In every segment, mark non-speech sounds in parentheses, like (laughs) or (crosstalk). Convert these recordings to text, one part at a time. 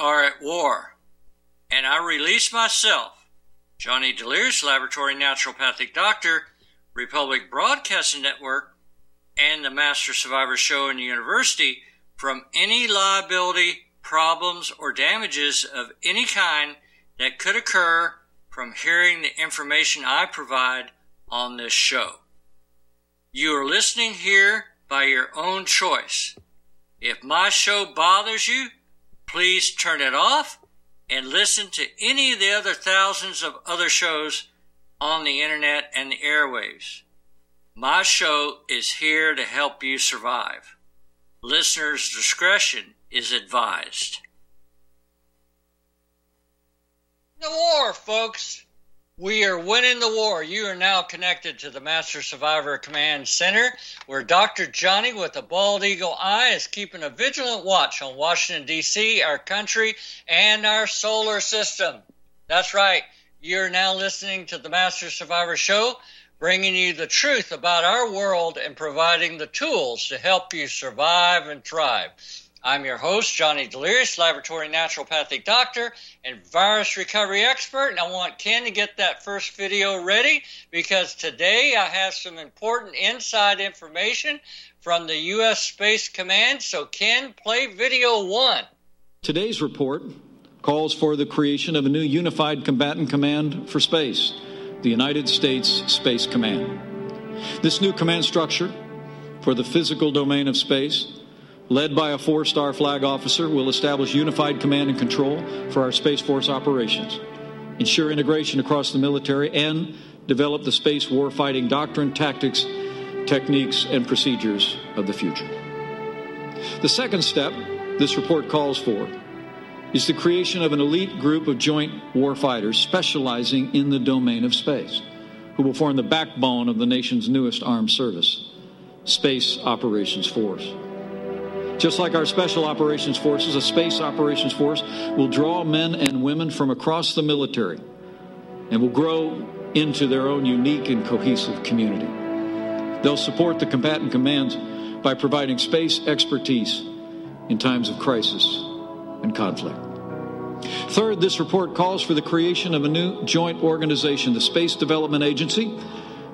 are at war, and I release myself, Johnny Delirious, Laboratory Naturopathic Doctor, Republic Broadcasting Network, and the Master Survivor Show and University from any liability, problems, or damages of any kind that could occur from hearing the information I provide on this show. You are listening here by your own choice. If my show bothers you, please turn it off and listen to any of the other thousands of other shows on the internet and the airwaves. My show is here to help you survive. Listener's discretion is advised. The war, folks. We are winning the war. You are now connected to the Master Survivor Command Center, where Dr. Johnny with a bald eagle eye is keeping a vigilant watch on Washington, D.C., our country, and our solar system. That's right. You're now listening to the Master Survivor Show, bringing you the truth about our world and providing the tools to help you survive and thrive. I'm your host, Johnny Delirious, laboratory naturopathic doctor and virus recovery expert. And I want Ken to get that first video ready because today I have some important inside information from the U.S. Space Command. So, Ken, play video one. Today's report calls for the creation of a new unified combatant command for space, the United States Space Command. This new command structure for the physical domain of space led by a four star flag officer, will establish unified command and control for our Space Force operations, ensure integration across the military, and develop the space warfighting doctrine, tactics, techniques, and procedures of the future. The second step this report calls for is the creation of an elite group of joint warfighters specializing in the domain of space, who will form the backbone of the nation's newest armed service, Space Operations Force. Just like our special operations forces, a space operations force will draw men and women from across the military and will grow into their own unique and cohesive community. They'll support the combatant commands by providing space expertise in times of crisis and conflict. Third, this report calls for the creation of a new joint organization, the Space Development Agency,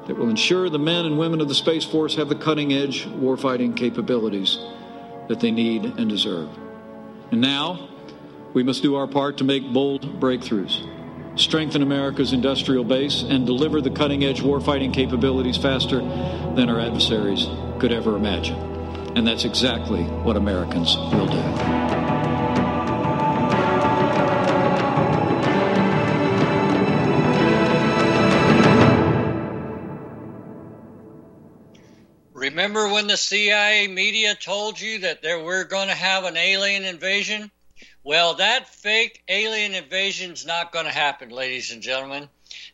that will ensure the men and women of the Space Force have the cutting edge warfighting capabilities that they need and deserve. And now, we must do our part to make bold breakthroughs, strengthen America's industrial base, and deliver the cutting edge warfighting capabilities faster than our adversaries could ever imagine. And that's exactly what Americans will do. Remember when the CIA media told you that there we're going to have an alien invasion? Well, that fake alien invasion is not going to happen, ladies and gentlemen.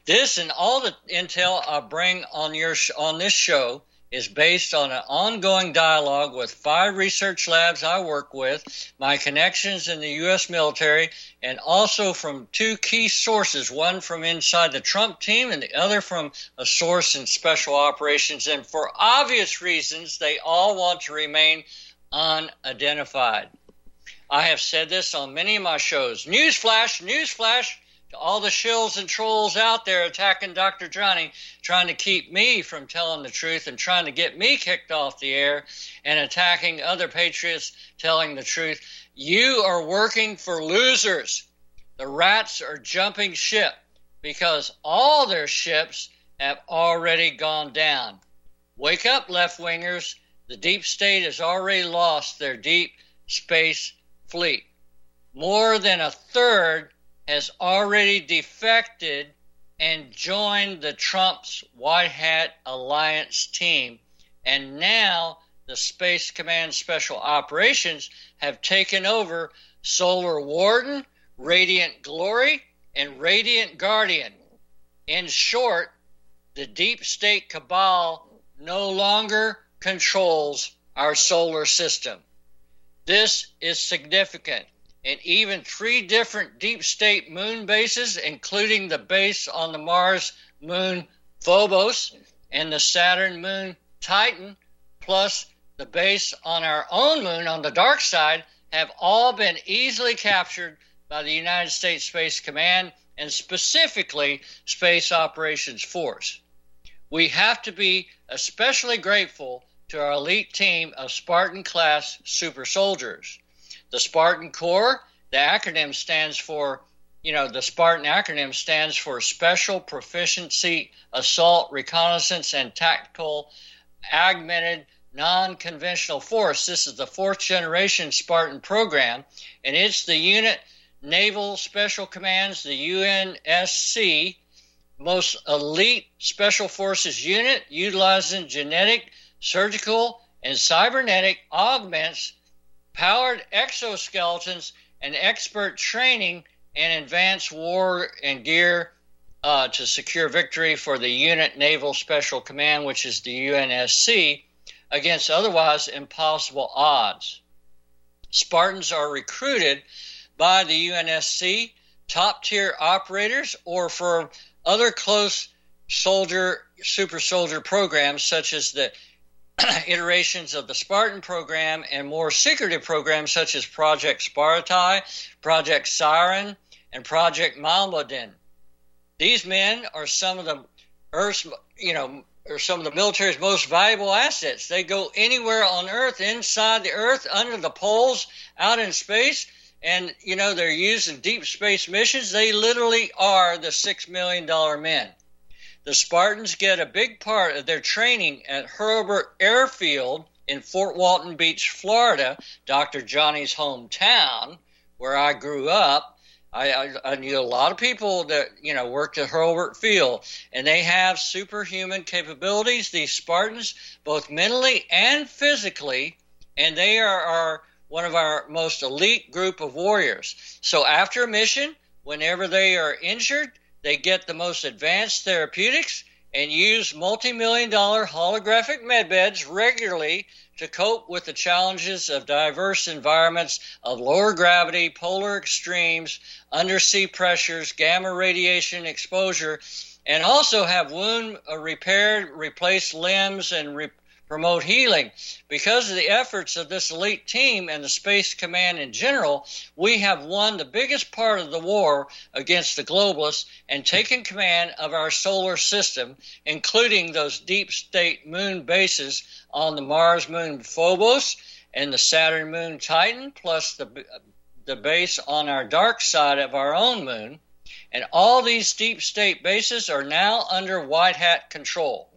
This and all the intel I bring on your on this show is based on an ongoing dialogue with five research labs I work with, my connections in the U.S. military, and also from two key sources one from inside the Trump team and the other from a source in special operations. And for obvious reasons, they all want to remain unidentified. I have said this on many of my shows. Newsflash, newsflash all the shills and trolls out there attacking Dr. Johnny, trying to keep me from telling the truth and trying to get me kicked off the air and attacking other patriots telling the truth. You are working for losers. The rats are jumping ship because all their ships have already gone down. Wake up, left wingers. The deep state has already lost their deep space fleet. More than a third has already defected and joined the Trump's White Hat Alliance team. And now the Space Command Special Operations have taken over Solar Warden, Radiant Glory, and Radiant Guardian. In short, the deep state cabal no longer controls our solar system. This is significant and even three different deep state moon bases, including the base on the Mars moon Phobos and the Saturn moon Titan, plus the base on our own moon on the dark side, have all been easily captured by the United States Space Command and specifically Space Operations Force. We have to be especially grateful to our elite team of Spartan class super soldiers. The Spartan Corps, the acronym stands for, you know, the Spartan acronym stands for Special Proficiency Assault Reconnaissance and Tactical Augmented Non Conventional Force. This is the fourth generation Spartan program, and it's the unit Naval Special Commands, the UNSC, most elite special forces unit utilizing genetic, surgical, and cybernetic augments, powered exoskeletons, and expert training and advanced war and gear uh, to secure victory for the unit Naval Special Command, which is the UNSC, against otherwise impossible odds. Spartans are recruited by the UNSC, top tier operators, or for other close soldier, super soldier programs, such as the (clears throat) iterations of the Spartan program and more secretive programs such as Project Spartai, Project Siren, and Project Malmodin. These men are some of the Earth's, you know, are some of the military's most valuable assets. They go anywhere on Earth, inside the Earth, under the poles, out in space, and you know they're used in deep space missions. They literally are the six million dollar men. The Spartans get a big part of their training at Hurlburt Airfield in Fort Walton Beach, Florida, Dr. Johnny's hometown, where I grew up. I, I, I, knew a lot of people that you know worked at Hurlburt Field, and they have superhuman capabilities. These Spartans, both mentally and physically, and they are, are one of our most elite group of warriors. So after a mission, whenever they are injured, they get the most advanced therapeutics and use multi-million dollar holographic medbeds regularly to cope with the challenges of diverse environments of lower gravity, polar extremes, undersea pressures, gamma radiation exposure, and also have wound repaired, replaced limbs, and re- promote healing. Because of the efforts of this elite team and the Space Command in general, we have won the biggest part of the war against the globalists and taken command of our solar system, including those deep state moon bases on the Mars moon Phobos and the Saturn moon Titan, plus the, the base on our dark side of our own moon. And all these deep state bases are now under white hat control.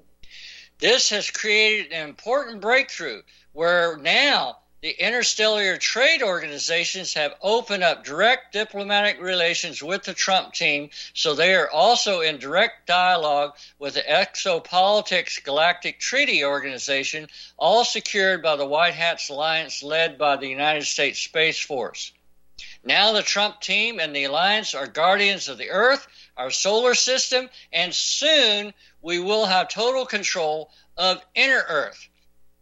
This has created an important breakthrough where now the interstellar trade organizations have opened up direct diplomatic relations with the Trump team, so they are also in direct dialogue with the Exopolitics Galactic Treaty Organization, all secured by the White Hats Alliance led by the United States Space Force. Now the Trump team and the alliance are guardians of the Earth, our solar system, and soon we will have total control of inner Earth.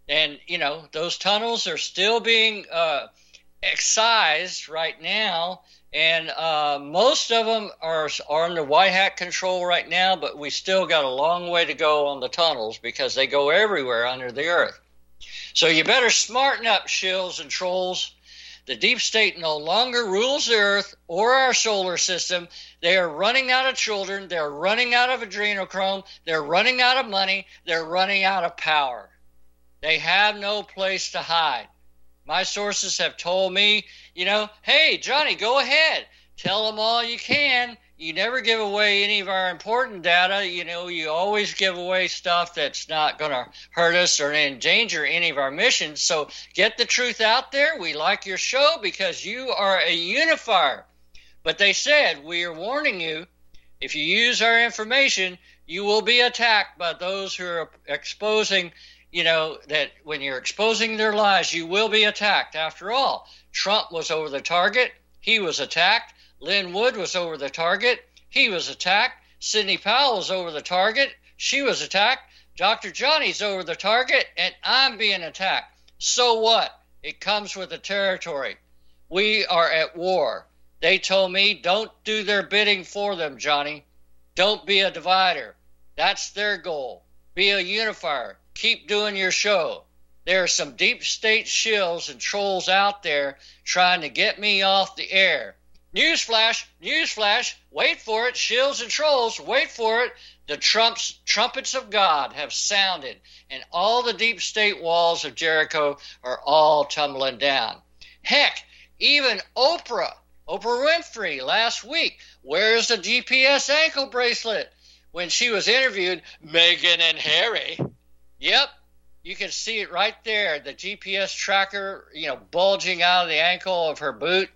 And, you know, those tunnels are still being uh, excised right now. And uh, most of them are, are under white hat control right now, but we still got a long way to go on the tunnels because they go everywhere under the earth. So you better smarten up, shills and trolls. The deep state no longer rules the earth or our solar system. They are running out of children. They're running out of adrenochrome. They're running out of money. They're running out of power. They have no place to hide. My sources have told me, you know, hey, Johnny, go ahead. Tell them all you can you never give away any of our important data. You know, you always give away stuff that's not going to hurt us or endanger any of our missions. So get the truth out there. We like your show because you are a unifier. But they said, we are warning you if you use our information, you will be attacked by those who are exposing, you know, that when you're exposing their lies, you will be attacked. After all, Trump was over the target, he was attacked. Lin Wood was over the target. He was attacked. Sidney Powell was over the target. She was attacked. Dr. Johnny's over the target, and I'm being attacked. So what? It comes with the territory. We are at war. They told me, don't do their bidding for them, Johnny. Don't be a divider. That's their goal. Be a unifier. Keep doing your show. there are some deep state shills and trolls out there trying to get me off the air. Newsflash, newsflash, wait for it, shills and trolls, wait for it. The trumps, trumpets of God have sounded, and all the deep state walls of Jericho are all tumbling down. Heck, even Oprah, Oprah Winfrey last week, wears a GPS ankle bracelet when she was interviewed, Meghan and Harry. Yep, you can see it right there the GPS tracker, you know, bulging out of the ankle of her boot,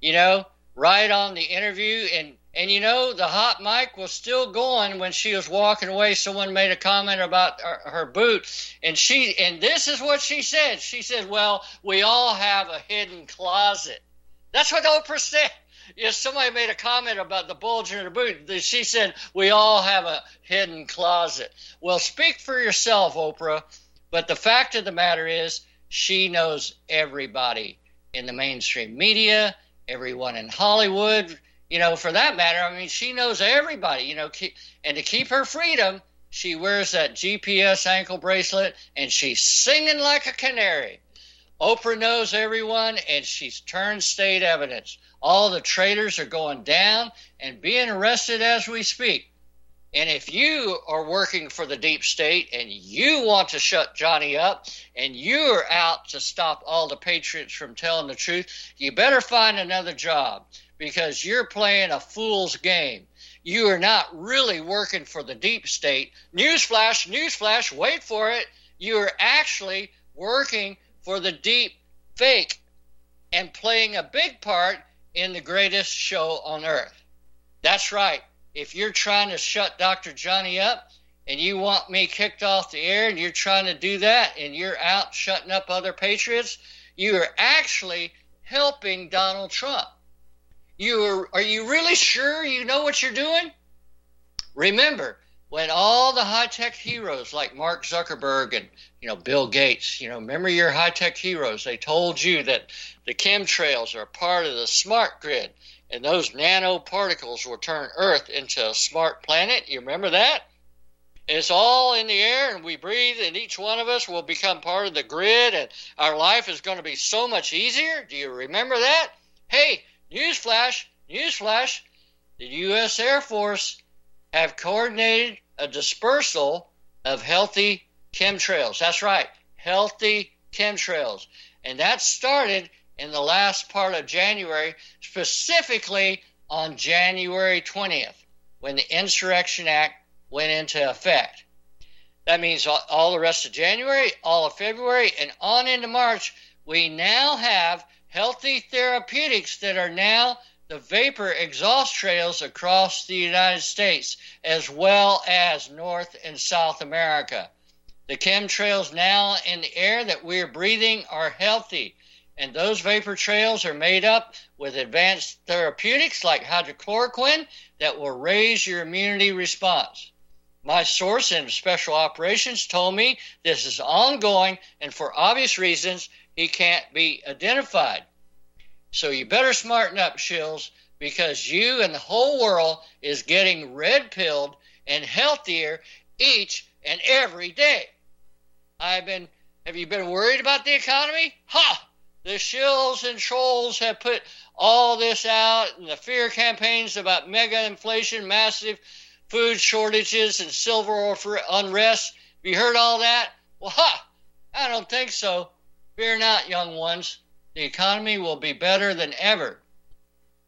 you know, right on the interview. And, and you know, the hot mic was still going when she was walking away. Someone made a comment about her, her boot. And she, and this is what she said. She said, well, we all have a hidden closet. That's what Oprah said. Yes, somebody made a comment about the bulge in her boot. She said, We all have a hidden closet. Well, speak for yourself, Oprah. But the fact of the matter is, she knows everybody in the mainstream media, everyone in Hollywood, you know, for that matter. I mean, she knows everybody, you know, and to keep her freedom, she wears that GPS ankle bracelet and she's singing like a canary. Oprah knows everyone and she's turned state evidence. All the traitors are going down and being arrested as we speak. And if you are working for the deep state and you want to shut Johnny up and you're out to stop all the patriots from telling the truth, you better find another job because you're playing a fool's game. You are not really working for the deep state. Newsflash, newsflash, wait for it. You are actually working for the deep fake and playing a big part in the greatest show on earth. That's right if you're trying to shut Dr. Johnny up and you want me kicked off the air and you're trying to do that and you're out shutting up other patriots, you are actually helping Donald Trump. You are, are you really sure you know what you're doing? Remember, when all the high tech heroes like Mark Zuckerberg and you know Bill Gates, you know, remember your high tech heroes, they told you that the chemtrails are part of the smart grid and those nanoparticles will turn Earth into a smart planet. You remember that? It's all in the air, and we breathe, and each one of us will become part of the grid, and our life is going to be so much easier. Do you remember that? Hey, newsflash, newsflash, the U.S. Air Force have coordinated a dispersal of healthy chemtrails. That's right, healthy chemtrails. And that started in the last part of January, specifically on January 20th, when the Insurrection Act went into effect. That means all, the rest of January, all of February, and on into March, we now have healthy therapeutics that are now the vapor exhaust trails across the United States, as well as North and South America. The chemtrails now in the air that we're breathing are healthy and those vapor trails are made up with advanced therapeutics like hydrochloroquine that will raise your immunity response. My source in special operations told me this is ongoing and for obvious reasons he can't be identified. So you better smarten up, Shills, because you and the whole world is getting red pilled and healthier each and every day. I've been have you been worried about the economy? Ha! The shills and trolls have put all this out and the fear campaigns about mega inflation, massive food shortages, and silver unrest. Have you heard all that? Well, ha! I don't think so. Fear not, young ones. The economy will be better than ever.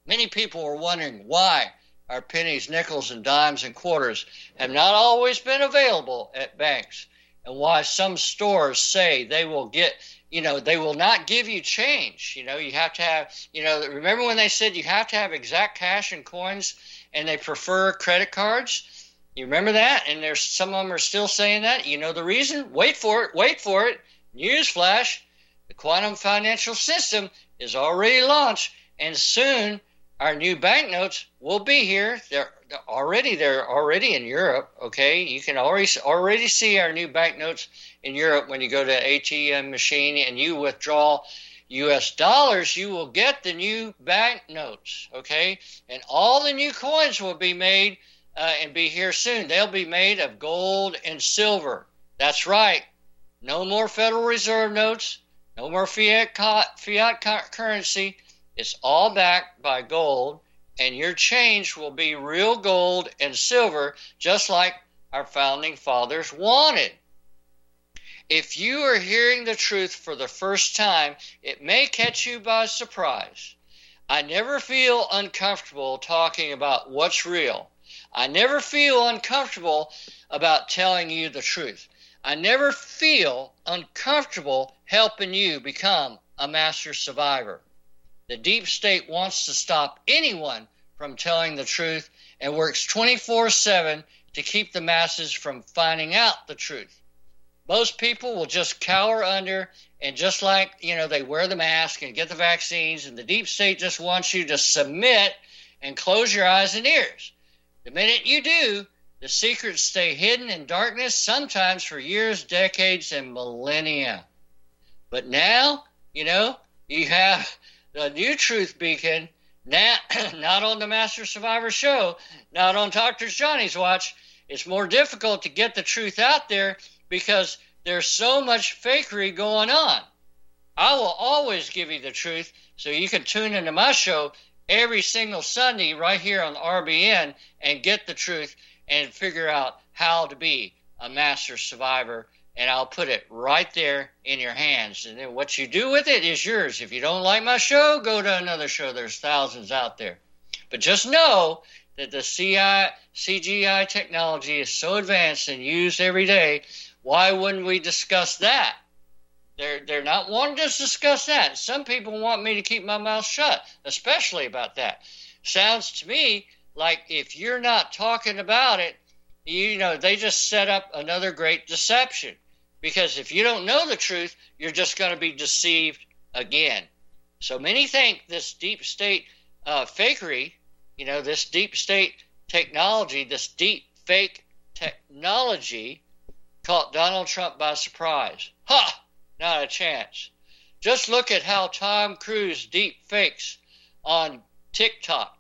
Many people are wondering why our pennies, nickels, and dimes and quarters have not always been available at banks, and why some stores say they will get you know they will not give you change. You know you have to have you know remember when they said you have to have exact cash and coins and they prefer credit cards? You remember that? And there's some of them are still saying that. You know the reason? Wait for it wait for it. Newsflash the quantum financial system is already launched and soon our new banknotes will be here. They're already they're already in Europe. Okay, you can already already see our new banknotes in Europe when you go to ATM machine and you withdraw U.S. dollars. You will get the new banknotes. Okay, and all the new coins will be made uh, and be here soon. They'll be made of gold and silver. That's right. No more Federal Reserve notes. No more fiat fiat currency. It's all backed by gold, and your change will be real gold and silver, just like our founding fathers wanted. If you are hearing the truth for the first time, it may catch you by surprise. I never feel uncomfortable talking about what's real. I never feel uncomfortable about telling you the truth. I never feel uncomfortable helping you become a master survivor. The deep state wants to stop anyone from telling the truth and works 24 7 to keep the masses from finding out the truth. Most people will just cower under and just like, you know, they wear the mask and get the vaccines, and the deep state just wants you to submit and close your eyes and ears. The minute you do, the secrets stay hidden in darkness, sometimes for years, decades, and millennia. But now, you know, you have the new truth beacon, now, (clears throat) not on the Master Survivor show, not on Dr. Johnny's watch. It's more difficult to get the truth out there because there's so much fakery going on. I will always give you the truth, so you can tune into my show every single Sunday right here on RBN and get the truth and figure out how to be a master survivor. And I'll put it right there in your hands. And then what you do with it is yours. If you don't like my show, go to another show. There's thousands out there. But just know that the CI, CGI technology is so advanced and used every day. Why wouldn't we discuss that? They're, they're not wanting to discuss that. Some people want me to keep my mouth shut, especially about that. Sounds to me like if you're not talking about it, you know, they just set up another great deception. Because if you don't know the truth, you're just going to be deceived again. So many think this deep state uh, fakery, you know, this deep state technology, this deep fake technology caught Donald Trump by surprise. Ha! Not a chance. Just look at how Tom Cruise deep fakes on TikTok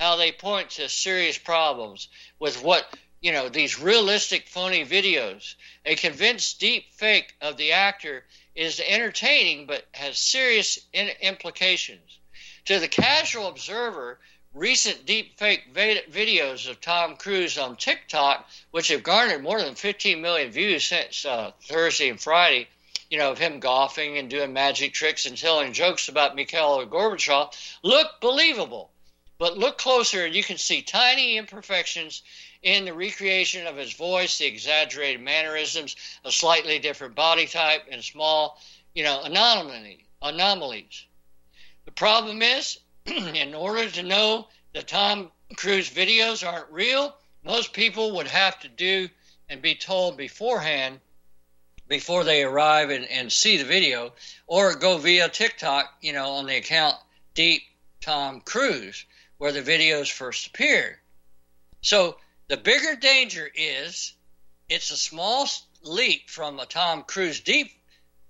how they point to serious problems with what you know these realistic phony videos a convinced deep fake of the actor is entertaining but has serious in- implications to the casual observer recent deep fake videos of tom cruise on tiktok which have garnered more than 15 million views since uh, thursday and friday you know, of him golfing and doing magic tricks and telling jokes about Mikhail Gorbachev look believable. But look closer and you can see tiny imperfections in the recreation of his voice, the exaggerated mannerisms, a slightly different body type, and small, you know, anomaly, anomalies. The problem is, (clears throat) in order to know that Tom Cruise videos aren't real, most people would have to do and be told beforehand before they arrive and, and see the video or go via TikTok, you know, on the account Deep Tom Cruise where the videos first appeared. So the bigger danger is it's a small leap from a Tom Cruise deep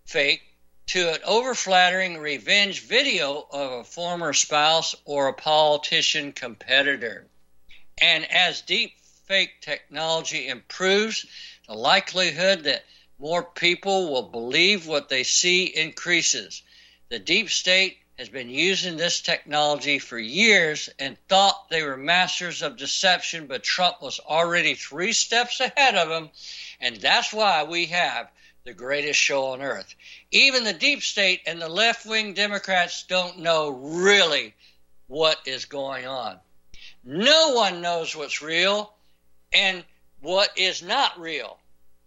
fake to an overflattering revenge video of a former spouse or a politician competitor. And as deep fake technology improves, the likelihood that more people will believe what they see increases. The deep state has been using this technology for years and thought they were masters of deception, but Trump was already three steps ahead of them, and that's why we have the greatest show on earth. Even the deep state and the left wing Democrats don't know really what is going on. No one knows what's real and what is not real.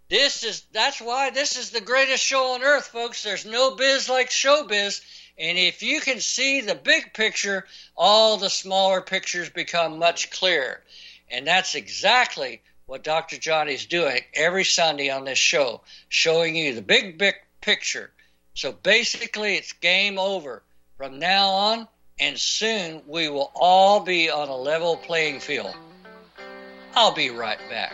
This is that's why this is the greatest show on earth, folks. There's no biz like showbiz. And if you can see the big picture, all the smaller pictures become much clearer. And that's exactly what Dr. Johnny's doing every Sunday on this show, showing you the big, big picture. So basically, it's game over from now on, and soon we will all be on a level playing field. I'll be right back.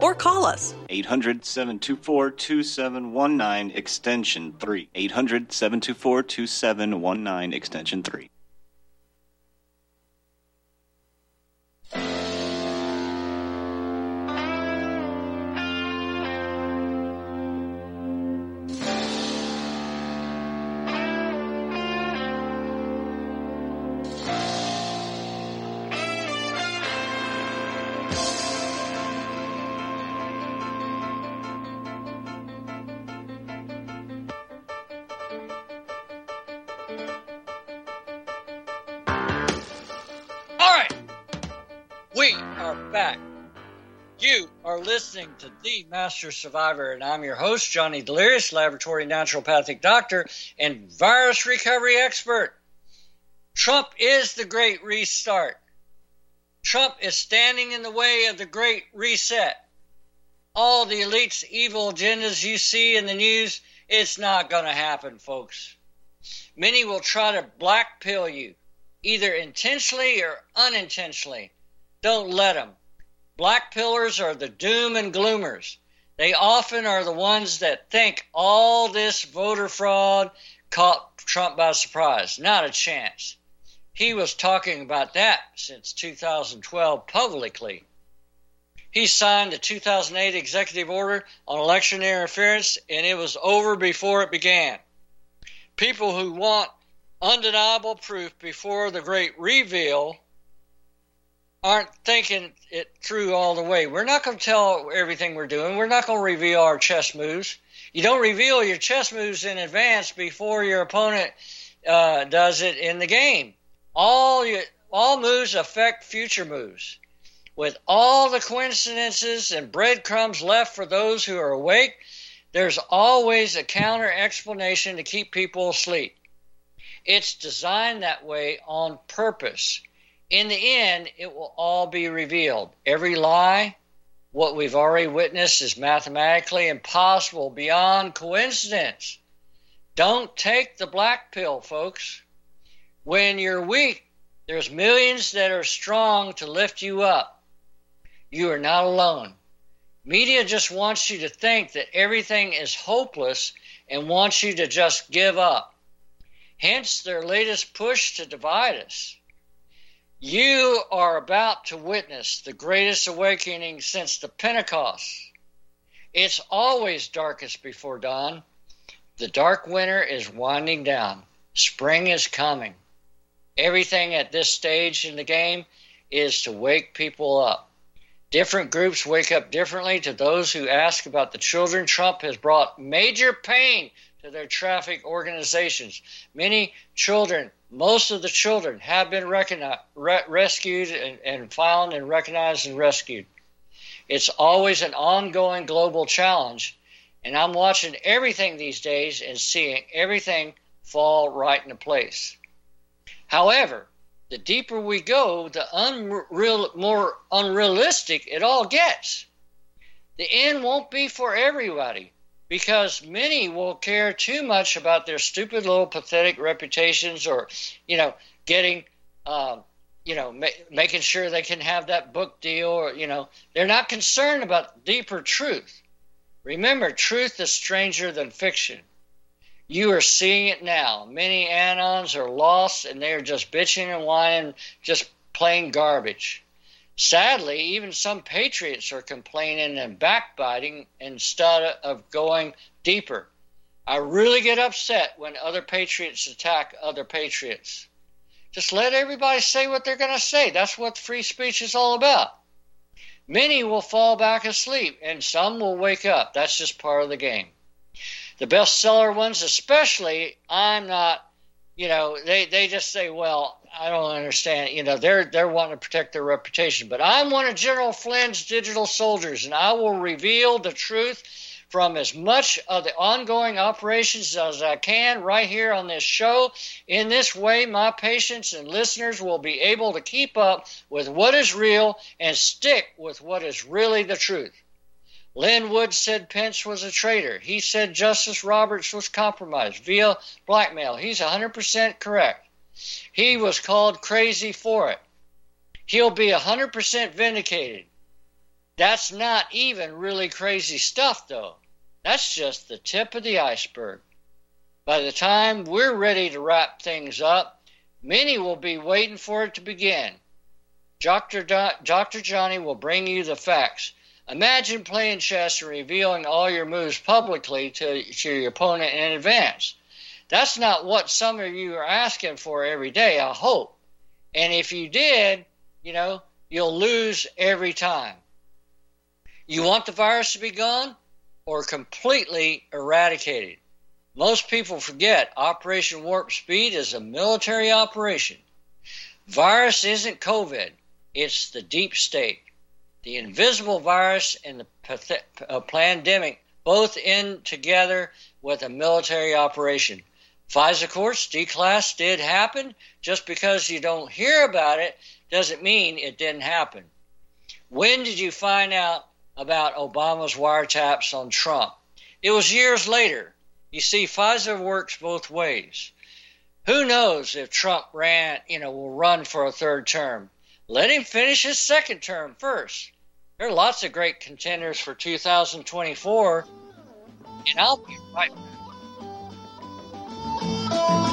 or call us 800 724 2719 extension 3. 800 724 2719 extension 3. Listening to The Master Survivor, and I'm your host, Johnny Delirious, laboratory naturopathic doctor and virus recovery expert. Trump is the great restart. Trump is standing in the way of the great reset. All the elites' evil agendas you see in the news, it's not going to happen, folks. Many will try to black pill you, either intentionally or unintentionally. Don't let them. Black pillars are the doom and gloomers. They often are the ones that think all this voter fraud caught Trump by surprise. Not a chance. He was talking about that since 2012 publicly. He signed the 2008 executive order on election interference, and it was over before it began. People who want undeniable proof before the great reveal aren't thinking it through all the way. We're not going to tell everything we're doing. We're not going to reveal our chess moves. You don't reveal your chess moves in advance before your opponent uh, does it in the game. All your, all moves affect future moves. With all the coincidences and breadcrumbs left for those who are awake, there's always a counter explanation to keep people asleep. It's designed that way on purpose. In the end, it will all be revealed. Every lie, what we've already witnessed, is mathematically impossible beyond coincidence. Don't take the black pill, folks. When you're weak, there's millions that are strong to lift you up. You are not alone. Media just wants you to think that everything is hopeless and wants you to just give up. Hence their latest push to divide us. You are about to witness the greatest awakening since the Pentecost. It's always darkest before dawn. The dark winter is winding down. Spring is coming. Everything at this stage in the game is to wake people up. Different groups wake up differently to those who ask about the children. Trump has brought major pain to their traffic organizations. Many children, most of the children, have been re- rescued and, and found and recognized and rescued. It's always an ongoing global challenge, and I'm watching everything these days and seeing everything fall right into place. However, the deeper we go, the unreal, more unrealistic it all gets. The end won't be for everybody because many will care too much about their stupid little pathetic reputations or you know getting um, you know ma- making sure they can have that book deal or you know they're not concerned about deeper truth. Remember truth is stranger than fiction. You are seeing it now. Many anons are lost and they're just bitching and whining just plain garbage Sadly, even some patriots are complaining and backbiting instead of going deeper. I really get upset when other patriots attack other patriots. Just let everybody say what they're going to say. That's what free speech is all about. Many will fall back asleep and some will wake up. That's just part of the game. The bestseller ones, especially, I'm not you know, they, they just say, well, I don't understand. You know, they're they're wanting to protect their reputation. But I'm one of General Flynn's digital soldiers, and I will reveal the truth from as much of the ongoing operations as I can right here on this show. In this way, my patients and listeners will be able to keep up with what is real and stick with what is really the truth. Lin Wood said Pence was a traitor. He said Justice Roberts was compromised via blackmail. He's 100% correct. He was called crazy for it. He'll be 100% vindicated. That's not even really crazy stuff, though. That's just the tip of the iceberg. By the time we're ready to wrap things up, many will be waiting for it to begin. Dr. Do- Dr. Johnny will bring you the facts. Imagine playing chess and revealing all your moves publicly to, to your opponent in advance. That's not what some of you are asking for every day, I hope. And if you did, you know, you'll lose every time. You want the virus to be gone or completely eradicated? Most people forget Operation Warp Speed is a military operation. Virus isn't COVID, it's the deep state the invisible virus and the uh, pandemic both end together with a military operation. FISA courts, D-class did happen. Just because you don't hear about it doesn't mean it didn't happen. When did you find out about Obama's wiretaps on Trump? It was years later. You see, FISA works both ways. Who knows if Trump ran, you know, will run for a third term? Let him finish his second term first. There are lots of great contenders for 2024, and I'll be right back. You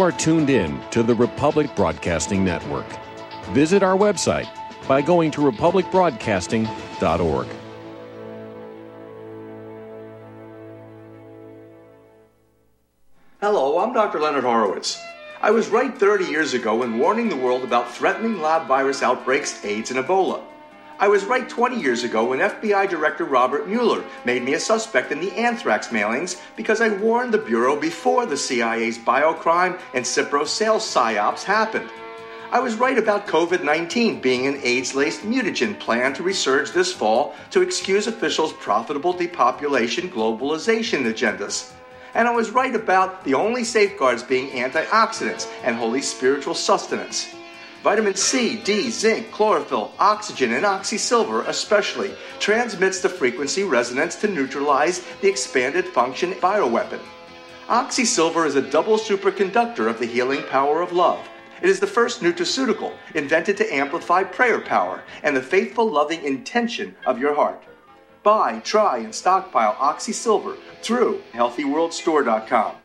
are tuned in to the Republic Broadcasting Network. Visit our website by going to republicbroadcasting.org. Hello, I'm Dr. Leonard Horowitz. I was right 30 years ago in warning the world about threatening lab virus outbreaks, AIDS, and Ebola. I was right 20 years ago when FBI Director Robert Mueller made me a suspect in the anthrax mailings because I warned the Bureau before the CIA's biocrime and Cipro sales psyops happened. I was right about COVID 19 being an AIDS laced mutagen plan to resurge this fall to excuse officials' profitable depopulation globalization agendas. And I was right about the only safeguards being antioxidants and holy spiritual sustenance. Vitamin C, D, zinc, chlorophyll, oxygen, and oxysilver especially transmits the frequency resonance to neutralize the expanded function bioweapon. Oxysilver is a double superconductor of the healing power of love. It is the first nutraceutical invented to amplify prayer power and the faithful, loving intention of your heart. Buy, try, and stockpile Oxysilver through HealthyWorldStore.com.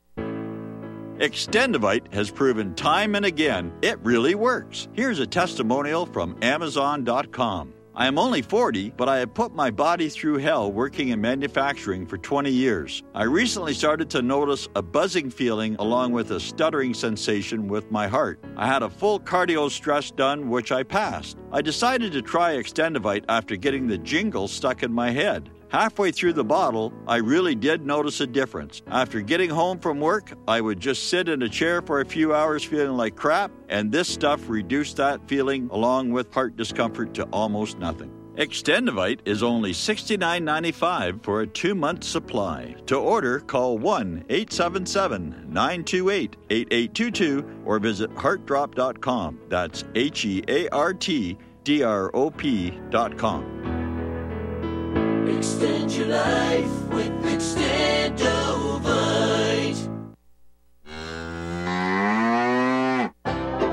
Extendivite has proven time and again it really works. Here's a testimonial from Amazon.com. I am only 40, but I have put my body through hell working in manufacturing for 20 years. I recently started to notice a buzzing feeling along with a stuttering sensation with my heart. I had a full cardio stress done, which I passed. I decided to try Extendivite after getting the jingle stuck in my head. Halfway through the bottle, I really did notice a difference. After getting home from work, I would just sit in a chair for a few hours feeling like crap, and this stuff reduced that feeling along with heart discomfort to almost nothing. Extendivite is only $69.95 for a two month supply. To order, call 1 877 928 8822 or visit heartdrop.com. That's H E A R T D R O P.com. Extend your life with Extendovite.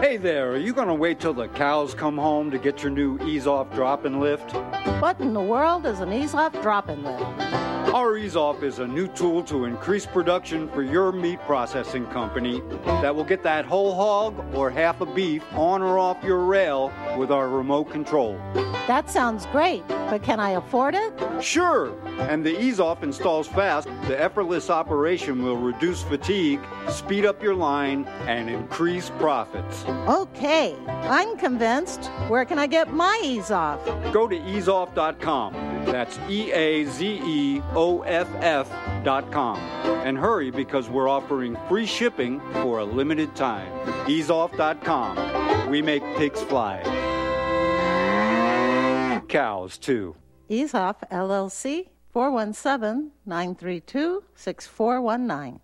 Hey there, are you going to wait till the cows come home to get your new ease off drop and lift? What in the world is an ease off drop and lift? Our Ease Off is a new tool to increase production for your meat processing company that will get that whole hog or half a beef on or off your rail with our remote control. That sounds great, but can I afford it? Sure! And the Ease Off installs fast. The effortless operation will reduce fatigue, speed up your line, and increase profits. Okay, I'm convinced. Where can I get my ease off? Go to eazeoff.com. That's E A Z E O F F.com. And hurry because we're offering free shipping for a limited time. Eazeoff.com. We make pigs fly. Cows, too. Eaze Off LLC 417 932 6419.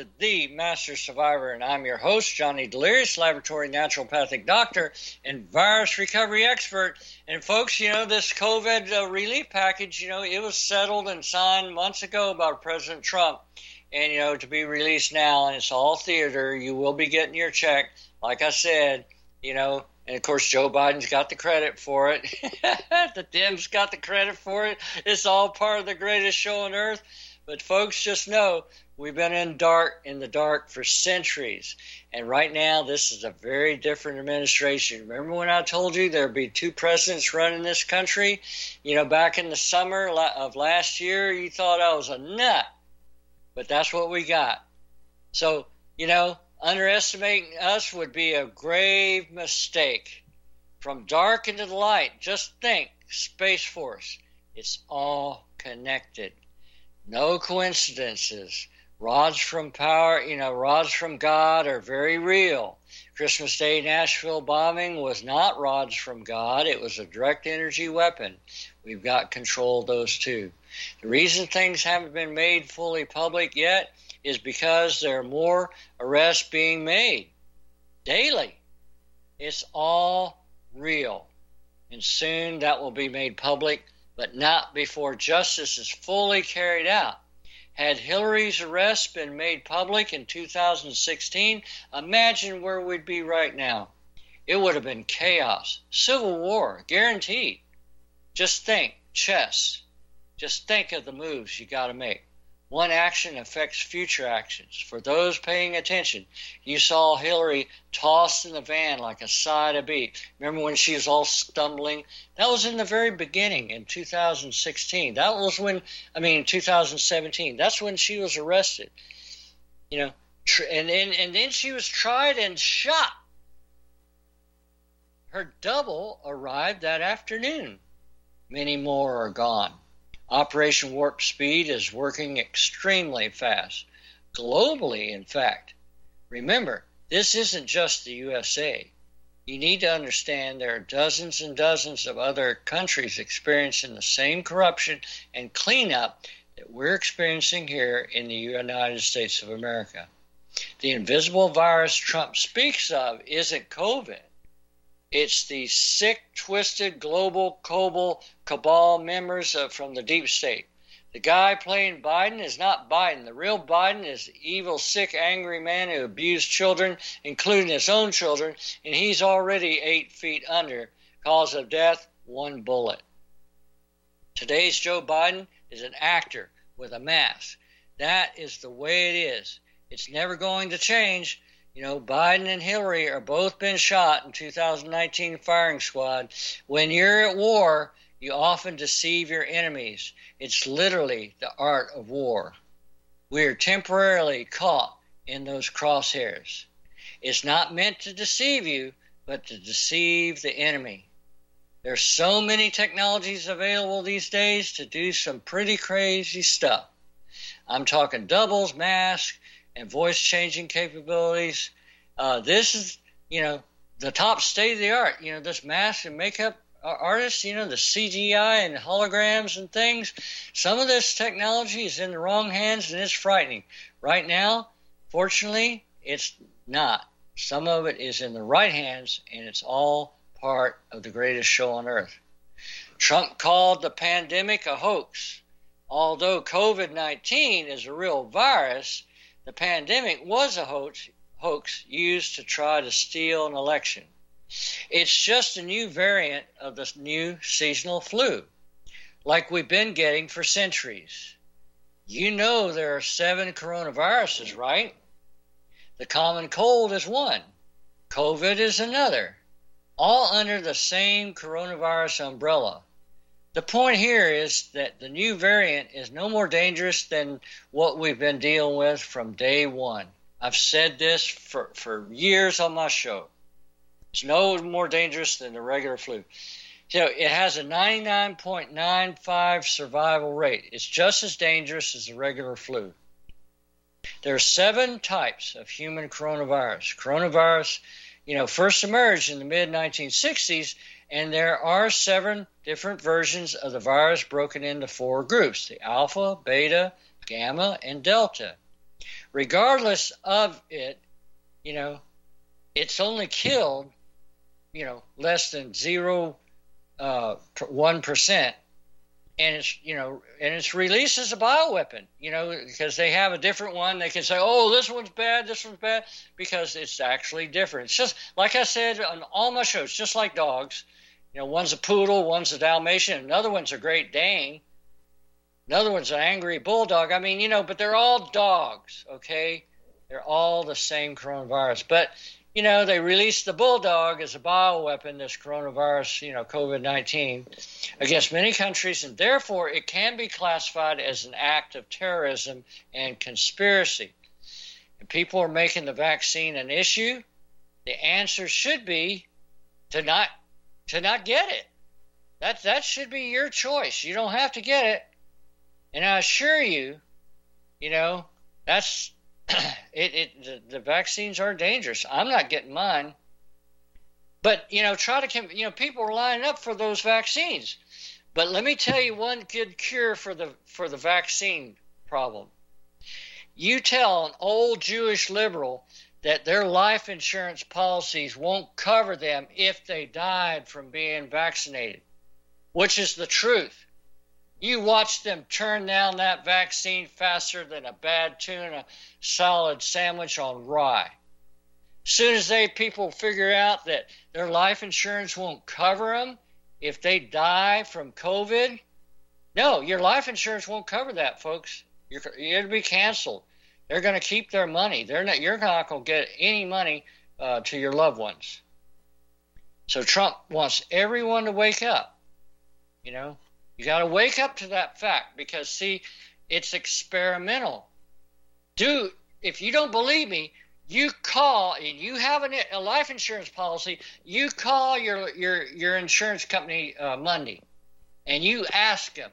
To The Master Survivor, and I'm your host, Johnny Delirious, laboratory naturopathic doctor and virus recovery expert. And folks, you know, this COVID uh, relief package, you know, it was settled and signed months ago by President Trump, and, you know, to be released now, and it's all theater. You will be getting your check. Like I said, you know, and of course, Joe Biden's got the credit for it. (laughs) the Dems got the credit for it. It's all part of the greatest show on earth. But folks, just know we've been in dark in the dark for centuries, and right now this is a very different administration. Remember when I told you there'd be two presidents running this country? You know, back in the summer of last year, you thought I was a nut, but that's what we got. So you know, underestimating us would be a grave mistake. From dark into the light, just think Space Force. It's all connected. No coincidences. Rods from power, you know, rods from God are very real. Christmas Day Nashville bombing was not rods from God, it was a direct energy weapon. We've got control of those two. The reason things haven't been made fully public yet is because there are more arrests being made daily. It's all real. And soon that will be made public, but not before justice is fully carried out. Had Hillary's arrest been made public in 2016, imagine where we'd be right now. It would have been chaos, civil war, guaranteed. Just think chess. Just think of the moves you got to make. One action affects future actions. For those paying attention, you saw Hillary tossed in the van like a side of beef. Remember when she was all stumbling? That was in the very beginning in 2016. That was when, I mean, 2017. That's when she was arrested. You know, and, and, and then she was tried and shot. Her double arrived that afternoon. Many more are gone. Operation Warp Speed is working extremely fast, globally, in fact. Remember, this isn't just the USA. You need to understand there are dozens and dozens of other countries experiencing the same corruption and cleanup that we're experiencing here in the United States of America. The invisible virus Trump speaks of isn't COVID. It's the sick, twisted, global cabal, cabal members of, from the deep state. The guy playing Biden is not Biden. The real Biden is the evil, sick, angry man who abused children, including his own children, and he's already eight feet under. Cause of death, one bullet. Today's Joe Biden is an actor with a mask. That is the way it is. It's never going to change. You know, Biden and Hillary are both been shot in 2019 firing squad. When you're at war, you often deceive your enemies. It's literally the art of war. We are temporarily caught in those crosshairs. It's not meant to deceive you, but to deceive the enemy. There's so many technologies available these days to do some pretty crazy stuff. I'm talking doubles, masks, and voice changing capabilities. Uh, this is, you know, the top state of the art. You know, this mask and makeup artists, you know, the CGI and holograms and things. Some of this technology is in the wrong hands and it's frightening. Right now, fortunately, it's not. Some of it is in the right hands and it's all part of the greatest show on earth. Trump called the pandemic a hoax. Although COVID 19 is a real virus, the pandemic was a hoax, hoax used to try to steal an election. It's just a new variant of the new seasonal flu, like we've been getting for centuries. You know there are seven coronaviruses, right? The common cold is one, COVID is another, all under the same coronavirus umbrella. The point here is that the new variant is no more dangerous than what we've been dealing with from day one. I've said this for, for years on my show. It's no more dangerous than the regular flu. So it has a 99.95 survival rate. It's just as dangerous as the regular flu. There are seven types of human coronavirus. Coronavirus, you know, first emerged in the mid 1960s and there are seven different versions of the virus broken into four groups the alpha, beta, gamma, and delta. Regardless of it, you know, it's only killed, you know, less than zero uh, one percent, and it's you know, and it's released as a bioweapon, you know, because they have a different one. They can say, oh, this one's bad, this one's bad, because it's actually different. It's just like I said on all my shows, just like dogs you know, one's a poodle, one's a Dalmatian, another one's a Great Dane, another one's an angry bulldog. I mean, you know, but they're all dogs, okay? They're all the same coronavirus. But, you know, they released the bulldog as a bioweapon, this coronavirus, you know, COVID 19, against many countries, and therefore it can be classified as an act of terrorism and conspiracy. And people are making the vaccine an issue. The answer should be to not to not get it. That that should be your choice. You don't have to get it. And I assure you, you know, that's (clears throat) it. it the, the vaccines are dangerous. I'm not getting mine. But you know, try to you know, people are lining up for those vaccines. But let me tell you one good cure for the for the vaccine problem. You tell an old Jewish liberal that their life insurance policies won't cover them if they died from being vaccinated, which is the truth. You watch them turn down that vaccine faster than a bad tuna salad sandwich on rye. Soon as they people figure out that their life insurance won't cover them if they die from COVID, no, your life insurance won't cover that, folks. You're, it'll be canceled. They're going to keep their money. They're not. You're not going to get any money uh, to your loved ones. So Trump wants everyone to wake up. You know, you got to wake up to that fact because see, it's experimental. Do if you don't believe me, you call and you have an, a life insurance policy. You call your your your insurance company uh, Monday, and you ask them,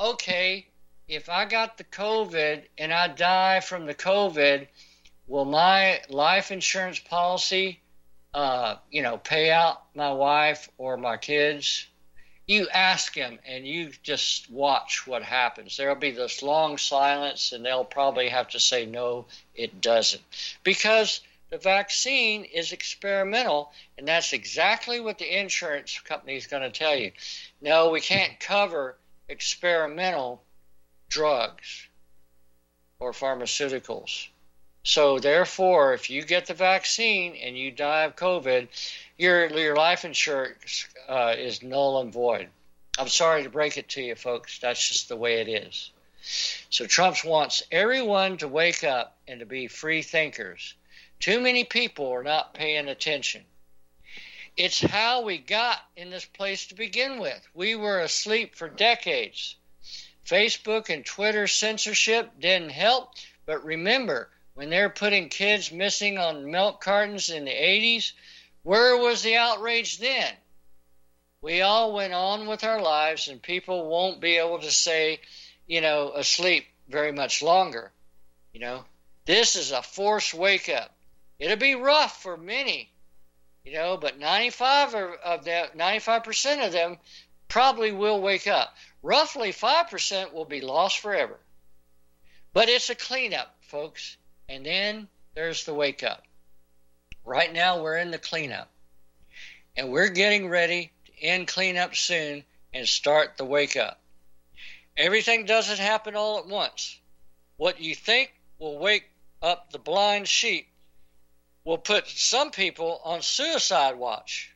okay, if I got the COVID and I die from the COVID, will my life insurance policy uh, you know, pay out my wife or my kids, you ask him and you just watch what happens. There'll be this long silence, and they'll probably have to say, no, it doesn't. Because the vaccine is experimental, and that's exactly what the insurance company is going to tell you. No, we can't cover experimental drugs or pharmaceuticals. So therefore, if you get the vaccine and you die of COVID, your your life insurance uh, is null and void. I'm sorry to break it to you, folks. That's just the way it is. So Trump wants everyone to wake up and to be free thinkers. Too many people are not paying attention. It's how we got in this place to begin with. We were asleep for decades. Facebook and Twitter censorship didn't help, but remember, when they're putting kids missing on milk cartons in the 80s, where was the outrage then? We all went on with our lives, and people won't be able to say, you know, asleep very much longer. You know, this is a forced wake up. It'll be rough for many, you know, but 95 of them, 95% of them probably will wake up. Roughly 5% will be lost forever. But it's a cleanup, folks. And then there's the wake up. Right now, we're in the cleanup. And we're getting ready to end cleanup soon and start the wake up. Everything doesn't happen all at once. What you think will wake up the blind sheep will put some people on suicide watch.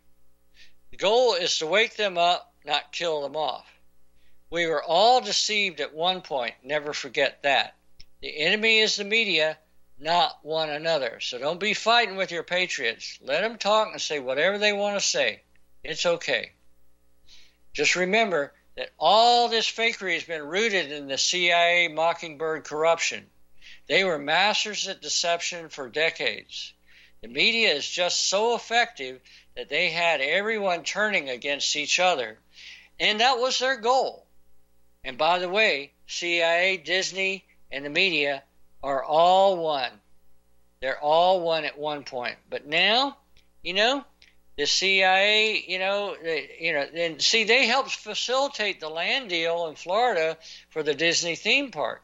The goal is to wake them up, not kill them off. We were all deceived at one point, never forget that. The enemy is the media, not one another. So don't be fighting with your patriots. Let them talk and say whatever they want to say. It's okay. Just remember that all this fakery has been rooted in the CIA Mockingbird corruption. They were masters at deception for decades. The media is just so effective that they had everyone turning against each other. And that was their goal. And by the way, CIA, Disney, and the media are all one. They're all one at one point. But now, you know, the CIA, you know, they, you know, and see, they helped facilitate the land deal in Florida for the Disney theme park.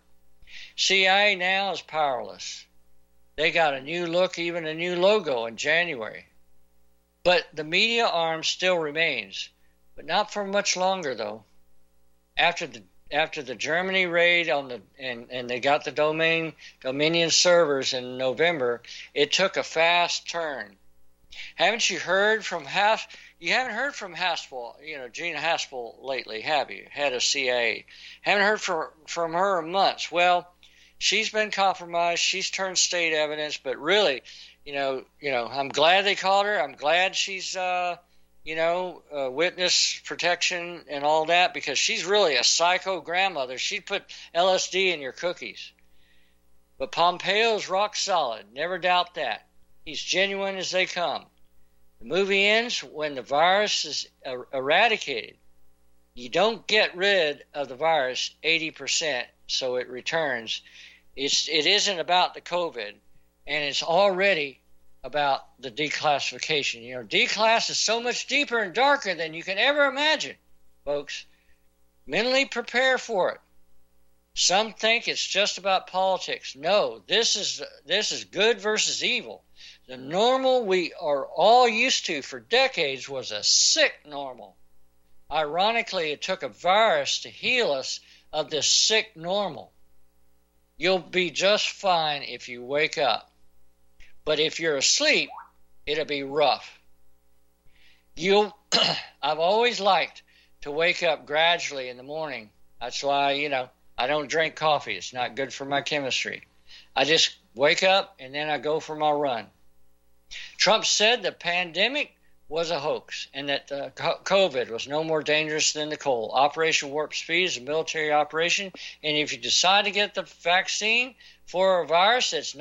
CIA now is powerless. They got a new look, even a new logo in January. But the media arm still remains, but not for much longer, though. After the after the Germany raid on the and, and they got the domain Dominion servers in November, it took a fast turn. Haven't you heard from Has? You haven't heard from Haspel, you know Gina Haspel lately, have you? Head of CIA. Haven't heard from from her in months. Well, she's been compromised. She's turned state evidence, but really, you know, you know, I'm glad they called her. I'm glad she's. Uh, you know, uh, witness protection and all that because she's really a psycho grandmother. She'd put LSD in your cookies. But Pompeo's rock solid. Never doubt that. He's genuine as they come. The movie ends when the virus is er- eradicated. You don't get rid of the virus 80% so it returns. It's, it isn't about the COVID, and it's already about the declassification. You know, declass is so much deeper and darker than you can ever imagine, folks. Mentally prepare for it. Some think it's just about politics. No, this is this is good versus evil. The normal we are all used to for decades was a sick normal. Ironically, it took a virus to heal us of this sick normal. You'll be just fine if you wake up. But if you're asleep, it'll be rough. You'll (clears throat) I've always liked to wake up gradually in the morning. That's why, you know, I don't drink coffee. It's not good for my chemistry. I just wake up and then I go for my run. Trump said the pandemic was a hoax and that uh, COVID was no more dangerous than the cold. Operation Warp Speed is a military operation, and if you decide to get the vaccine for a virus that's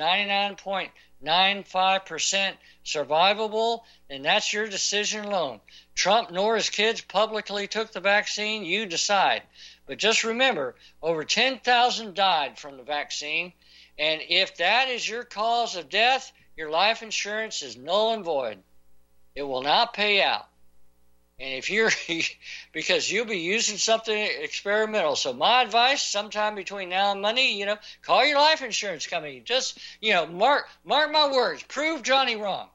99.95% survivable, and that's your decision alone. Trump nor his kids publicly took the vaccine. You decide. But just remember, over 10,000 died from the vaccine. And if that is your cause of death, your life insurance is null and void. It will not pay out. And if you're, (laughs) because you'll be using something experimental. So my advice, sometime between now and Monday, you know, call your life insurance company. Just, you know, mark, mark my words. Prove Johnny wrong.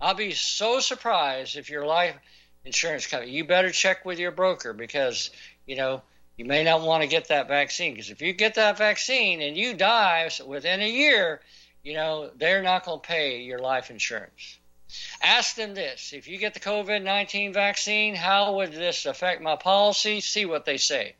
I'll be so surprised if your life insurance company, you better check with your broker because, you know, you may not want to get that vaccine. Because if you get that vaccine and you die within a year, you know, they're not going to pay your life insurance. Ask them this if you get the COVID 19 vaccine, how would this affect my policy? See what they say.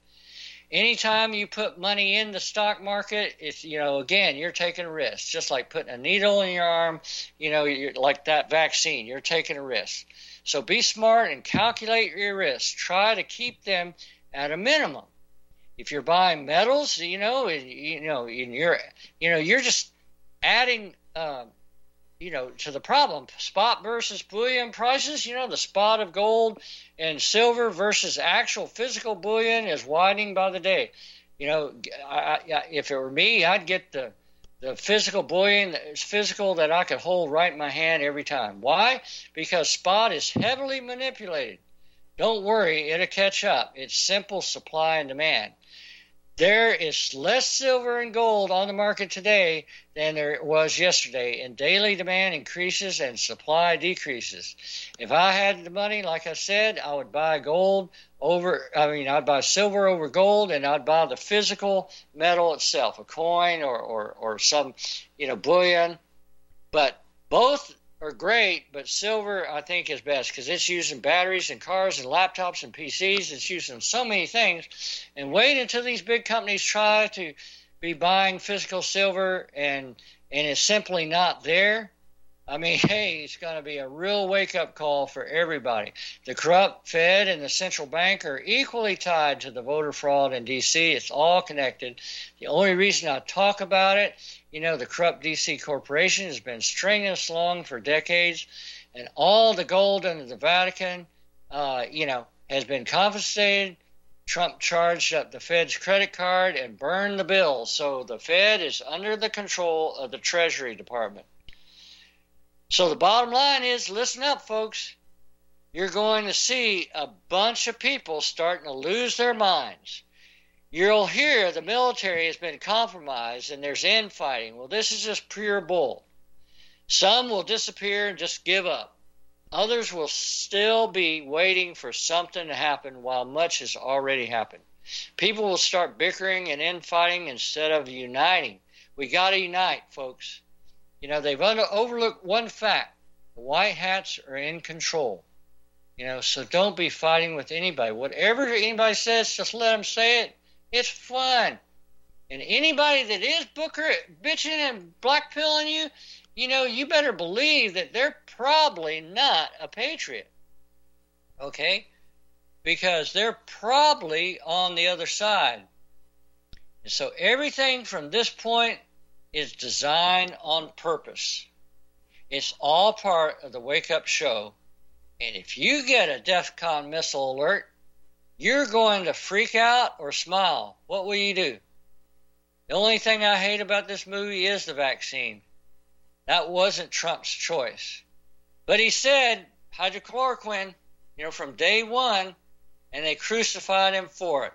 Anytime you put money in the stock market, it's, you know, again, you're taking a risk. Just like putting a needle in your arm, you know, like that vaccine, you're taking a risk. So be smart and calculate your risks. Try to keep them at a minimum. If you're buying metals, you know, you know, you're, you know, you're just adding, um, you know, to the problem. Spot versus bullion prices, you know, the spot of gold and silver versus actual physical bullion is widening by the day. You know, I, I, if it were me, I'd get the the physical bullion is physical that I could hold right in my hand every time. Why? Because spot is heavily manipulated. Don't worry, it'll catch up. It's simple supply and demand. There is less silver and gold on the market today than there was yesterday, and daily demand increases and supply decreases. If I had the money, like I said, I would buy gold over, I mean, I'd buy silver over gold, and I'd buy the physical metal itself, a coin or, or, or some, you know, bullion. But both are great, but silver I think is best because it's using batteries and cars and laptops and PCs. It's using so many things. And wait until these big companies try to be buying physical silver and and it's simply not there. I mean, (laughs) hey, it's going to be a real wake up call for everybody. The corrupt Fed and the central bank are equally tied to the voter fraud in D.C. It's all connected. The only reason I talk about it you know, the corrupt DC corporation has been stringing us along for decades, and all the gold under the Vatican, uh, you know, has been confiscated. Trump charged up the Fed's credit card and burned the bills. So the Fed is under the control of the Treasury Department. So the bottom line is listen up, folks. You're going to see a bunch of people starting to lose their minds. You'll hear the military has been compromised and there's infighting. Well, this is just pure bull. Some will disappear and just give up. Others will still be waiting for something to happen while much has already happened. People will start bickering and infighting instead of uniting. We got to unite, folks. You know, they've under, overlooked one fact the white hats are in control. You know, so don't be fighting with anybody. Whatever anybody says, just let them say it it's fun. And anybody that is booker bitching and blackpilling you, you know, you better believe that they're probably not a patriot. Okay? Because they're probably on the other side. And so everything from this point is designed on purpose. It's all part of the wake up show. And if you get a DEF CON missile alert, you're going to freak out or smile. What will you do? The only thing I hate about this movie is the vaccine. That wasn't Trump's choice. But he said hydrochloroquine, you know, from day one, and they crucified him for it.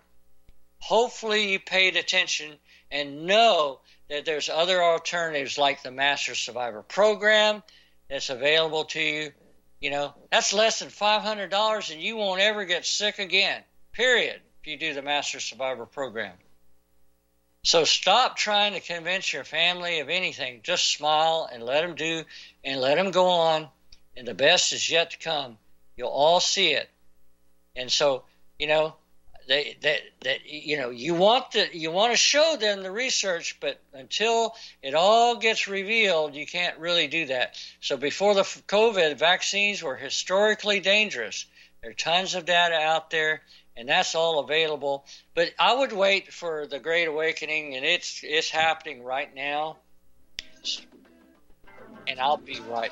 Hopefully, you paid attention and know that there's other alternatives like the Master Survivor program that's available to you. You know, that's less than $500 and you won't ever get sick again period. If you do the Master Survivor program. So stop trying to convince your family of anything. Just smile and let them do and let them go on. And the best is yet to come. You'll all see it. And so, you know, they, that that you know you want to you want to show them the research, but until it all gets revealed, you can't really do that. So before the COVID, vaccines were historically dangerous. There are tons of data out there, and that's all available. But I would wait for the Great Awakening, and it's it's happening right now, and I'll be right.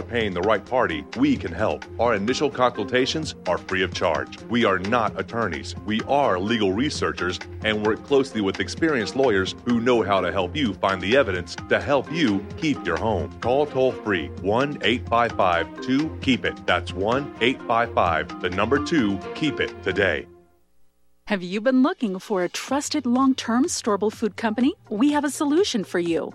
are paying the right party, we can help. Our initial consultations are free of charge. We are not attorneys. We are legal researchers and work closely with experienced lawyers who know how to help you find the evidence to help you keep your home. Call toll free 1 855 2 KEEP IT. That's 1 855 the number 2 KEEP IT today. Have you been looking for a trusted long term storable food company? We have a solution for you.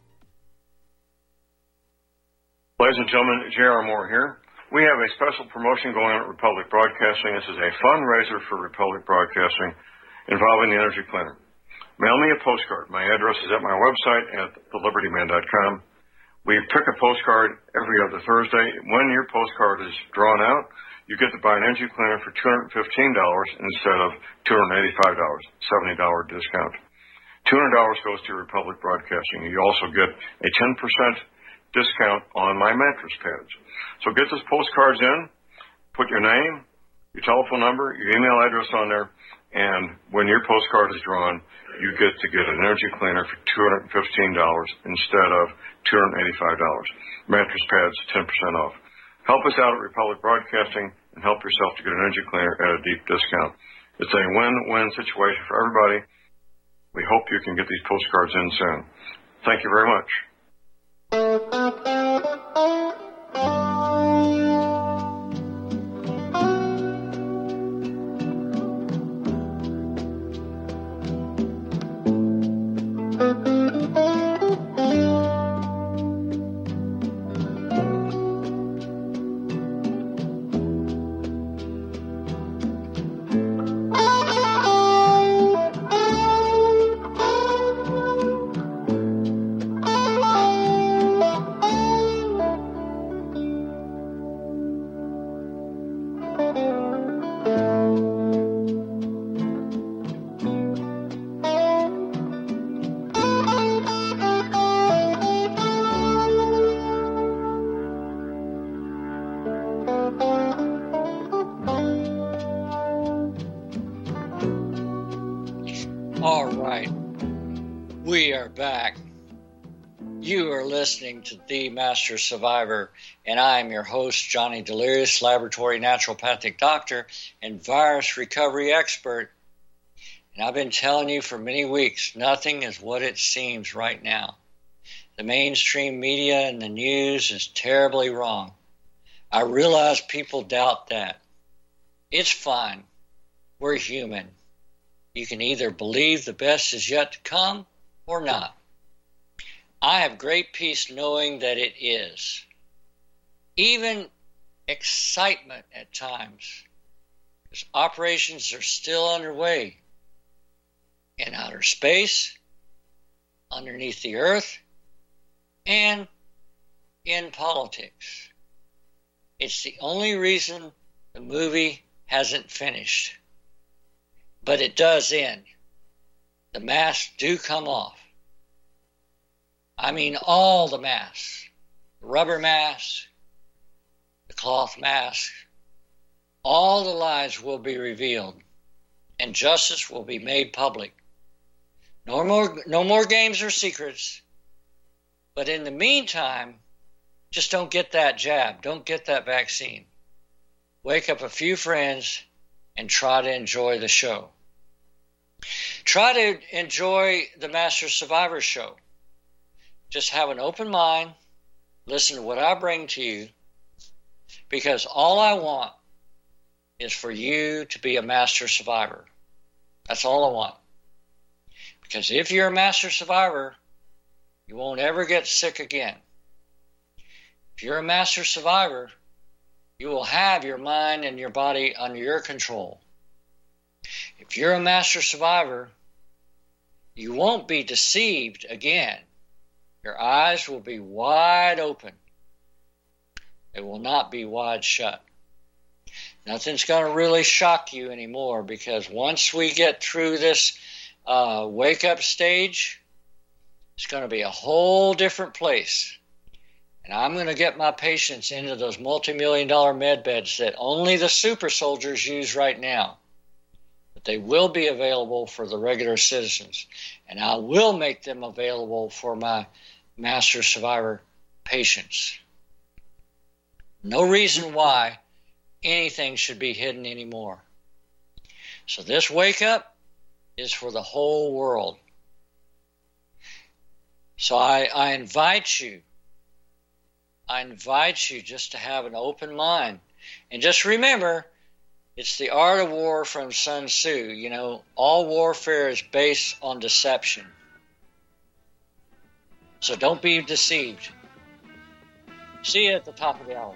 Ladies and gentlemen, J.R. Moore here. We have a special promotion going on at Republic Broadcasting. This is a fundraiser for Republic Broadcasting involving the Energy Cleaner. Mail me a postcard. My address is at my website at thelibertyman.com. We pick a postcard every other Thursday. When your postcard is drawn out, you get to buy an energy cleaner for $215 instead of $285, $70 discount. $200 goes to Republic Broadcasting. You also get a 10% discount on my mattress pads. So get those postcards in, put your name, your telephone number, your email address on there, and when your postcard is drawn, you get to get an energy cleaner for $215 instead of $285. Mattress pads, 10% off. Help us out at Republic Broadcasting and help yourself to get an energy cleaner at a deep discount. It's a win-win situation for everybody. We hope you can get these postcards in soon. Thank you very much. Thank you. To The Master Survivor, and I am your host, Johnny Delirious, laboratory naturopathic doctor and virus recovery expert. And I've been telling you for many weeks nothing is what it seems right now. The mainstream media and the news is terribly wrong. I realize people doubt that. It's fine. We're human. You can either believe the best is yet to come or not. I have great peace knowing that it is. Even excitement at times, operations are still underway in outer space, underneath the earth, and in politics. It's the only reason the movie hasn't finished. But it does end. The masks do come off. I mean, all the masks the rubber masks, the cloth masks, all the lies will be revealed, and justice will be made public. No more, no more games or secrets. But in the meantime, just don't get that jab, don't get that vaccine. Wake up a few friends and try to enjoy the show. Try to enjoy the Master Survivor show just have an open mind, listen to what I bring to you, because all I want is for you to be a master survivor. That's all I want. Because if you're a master survivor, you won't ever get sick again. If you're a master survivor, you will have your mind and your body under your control. If you're a master survivor, you won't be deceived again your eyes will be wide open. They will not be wide shut. Nothing's going to really shock you anymore because once we get through this uh, wake up stage, it's going to be a whole different place. And I'm going to get my patients into those multi million dollar med beds that only the super soldiers use right now. But they will be available for the regular citizens. And I will make them available for my master survivor patients. No reason why anything should be hidden anymore. So this wake up is for the whole world. So I, I invite you, I invite you just to have an open mind. And just remember, it's the art of war from Sun Tzu. You know, all warfare is based on deception. So don't be deceived. See you at the top of the hour.